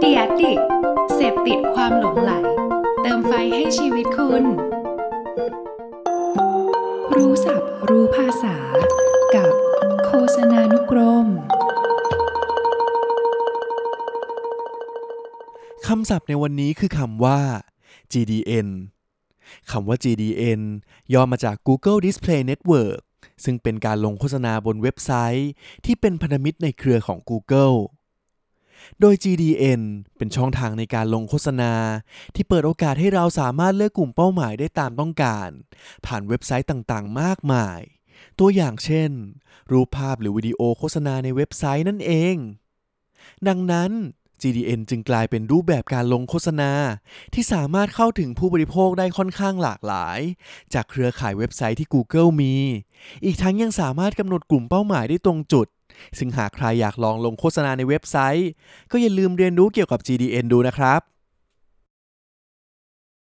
เดียดิกเสพติดความหลงไหล เติมไฟให้ชีวิตคุณ รู้ศัพท์รู้ภาษา กับโฆษณานุกรมคำศัพท์ในวันนี้คือคำว่า GDN คำว่า GDN ย่อมาจาก Google Display Network ซึ่งเป็นการลงโฆษณาบนเว็บไซต์ที่เป็นพันธมิตรในเครือของ Google โดย GDN เป็นช่องทางในการลงโฆษณา ที่เปิดโอกาสให้เราสามารถเลือกกลุ่มเป้าหมายได้ตามต้องการ ผ่านเว็บไซต์ต่างๆ มากมาย ตัวอย่างเช่น รูปภาพหรือวิดีโอโฆษณาในเว็บไซต์นั่นเอง ดังนั้น GDN จึงกลายเป็นรูปแบบการลงโฆษณา ที่สามารถเข้าถึงผู้บริโภคได้ค่อนข้างหลากหลาย จากเครือข่ายเว็บไซต์ที่ Google มี อีกทั้งยังสามารถกำหนดกลุ่มเป้าหมายได้ตรงจุด ซึ่งหากใครอยากลองลงโฆษณาในเว็บไซต์ ก็อย่าลืมเรียนรู้เกี่ยวกับ GDN ดูนะครับ